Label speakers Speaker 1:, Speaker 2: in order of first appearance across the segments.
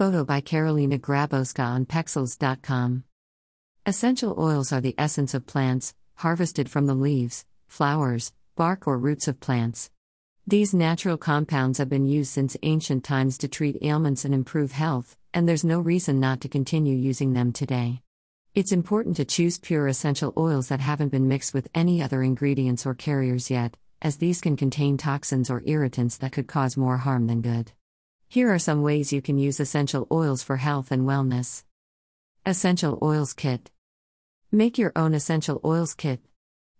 Speaker 1: Photo by Carolina Grabowska on Pexels.com. Essential oils are the essence of plants, harvested from the leaves, flowers, bark, or roots of plants. These natural compounds have been used since ancient times to treat ailments and improve health, and there's no reason not to continue using them today. It's important to choose pure essential oils that haven't been mixed with any other ingredients or carriers yet, as these can contain toxins or irritants that could cause more harm than good. Here are some ways you can use essential oils for health and wellness. Essential Oils Kit Make your own essential oils kit.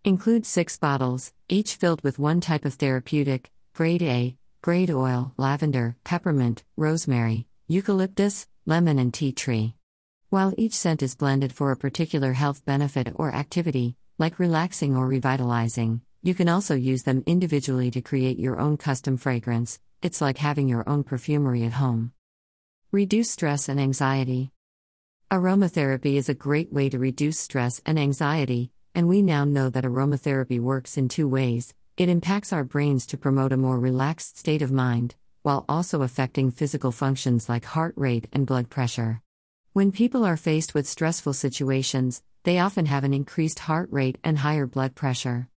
Speaker 1: Include six bottles, each filled with one type of therapeutic, grade A, grade oil, lavender, peppermint, rosemary, eucalyptus, lemon, and tea tree. While each scent is blended for a particular health benefit or activity, like relaxing or revitalizing, you can also use them individually to create your own custom fragrance, it's like having your own perfumery at home. Reduce stress and anxiety. Aromatherapy is a great way to reduce stress and anxiety, and we now know that aromatherapy works in two ways it impacts our brains to promote a more relaxed state of mind, while also affecting physical functions like heart rate and blood pressure. When people are faced with stressful situations, they often have an increased heart rate and higher blood pressure.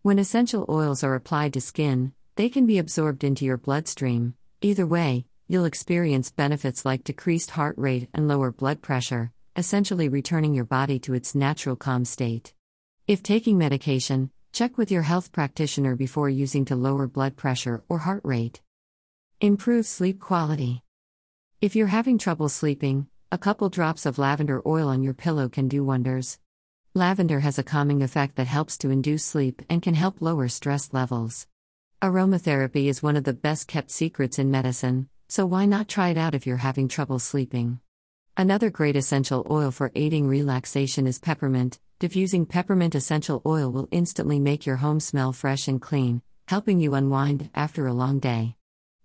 Speaker 1: When essential oils are applied to skin, they can be absorbed into your bloodstream. Either way, you'll experience benefits like decreased heart rate and lower blood pressure, essentially returning your body to its natural calm state. If taking medication, check with your health practitioner before using to lower blood pressure or heart rate. Improve sleep quality. If you're having trouble sleeping, a couple drops of lavender oil on your pillow can do wonders. Lavender has a calming effect that helps to induce sleep and can help lower stress levels. Aromatherapy is one of the best kept secrets in medicine, so why not try it out if you're having trouble sleeping? Another great essential oil for aiding relaxation is peppermint. Diffusing peppermint essential oil will instantly make your home smell fresh and clean, helping you unwind after a long day.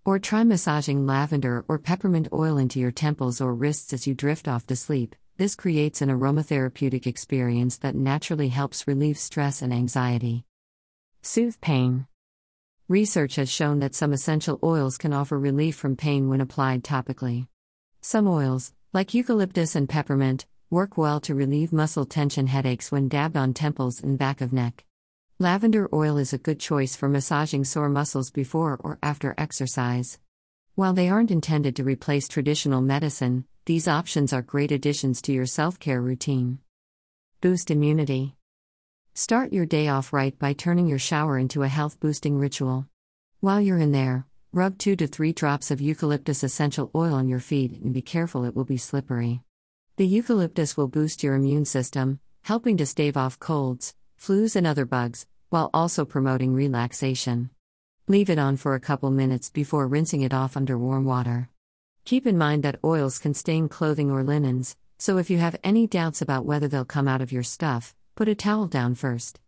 Speaker 1: Or try massaging lavender or peppermint oil into your temples or wrists as you drift off to sleep. This creates an aromatherapeutic experience that naturally helps relieve stress and anxiety. Soothe pain. Research has shown that some essential oils can offer relief from pain when applied topically. Some oils, like eucalyptus and peppermint, work well to relieve muscle tension headaches when dabbed on temples and back of neck. Lavender oil is a good choice for massaging sore muscles before or after exercise. While they aren't intended to replace traditional medicine, these options are great additions to your self care routine. Boost immunity. Start your day off right by turning your shower into a health boosting ritual. While you're in there, rub 2 to 3 drops of eucalyptus essential oil on your feet and be careful it will be slippery. The eucalyptus will boost your immune system, helping to stave off colds, flus, and other bugs, while also promoting relaxation. Leave it on for a couple minutes before rinsing it off under warm water. Keep in mind that oils can stain clothing or linens, so if you have any doubts about whether they'll come out of your stuff, Put a towel down first.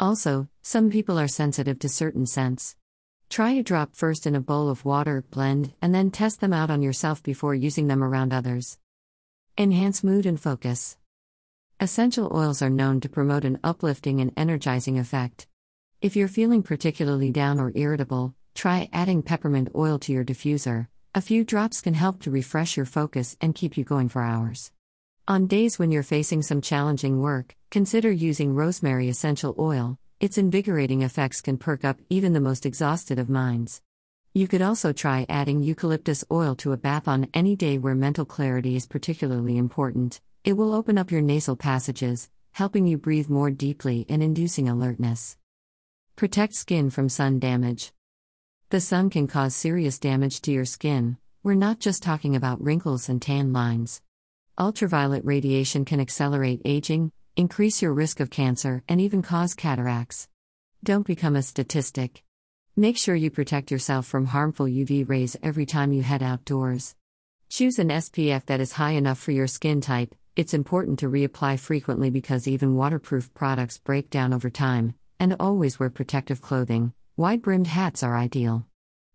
Speaker 1: Also, some people are sensitive to certain scents. Try a drop first in a bowl of water, blend, and then test them out on yourself before using them around others. Enhance mood and focus. Essential oils are known to promote an uplifting and energizing effect. If you're feeling particularly down or irritable, try adding peppermint oil to your diffuser. A few drops can help to refresh your focus and keep you going for hours. On days when you're facing some challenging work, consider using rosemary essential oil. Its invigorating effects can perk up even the most exhausted of minds. You could also try adding eucalyptus oil to a bath on any day where mental clarity is particularly important. It will open up your nasal passages, helping you breathe more deeply and inducing alertness. Protect skin from sun damage. The sun can cause serious damage to your skin. We're not just talking about wrinkles and tan lines. Ultraviolet radiation can accelerate aging, increase your risk of cancer, and even cause cataracts. Don't become a statistic. Make sure you protect yourself from harmful UV rays every time you head outdoors. Choose an SPF that is high enough for your skin type. It's important to reapply frequently because even waterproof products break down over time, and always wear protective clothing. Wide brimmed hats are ideal.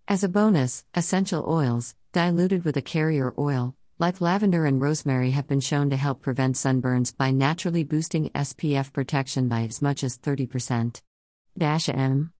Speaker 1: As a bonus, essential oils, diluted with a carrier oil, like lavender and rosemary, have been shown to help prevent sunburns by naturally boosting SPF protection by as much as 30%. Dash M.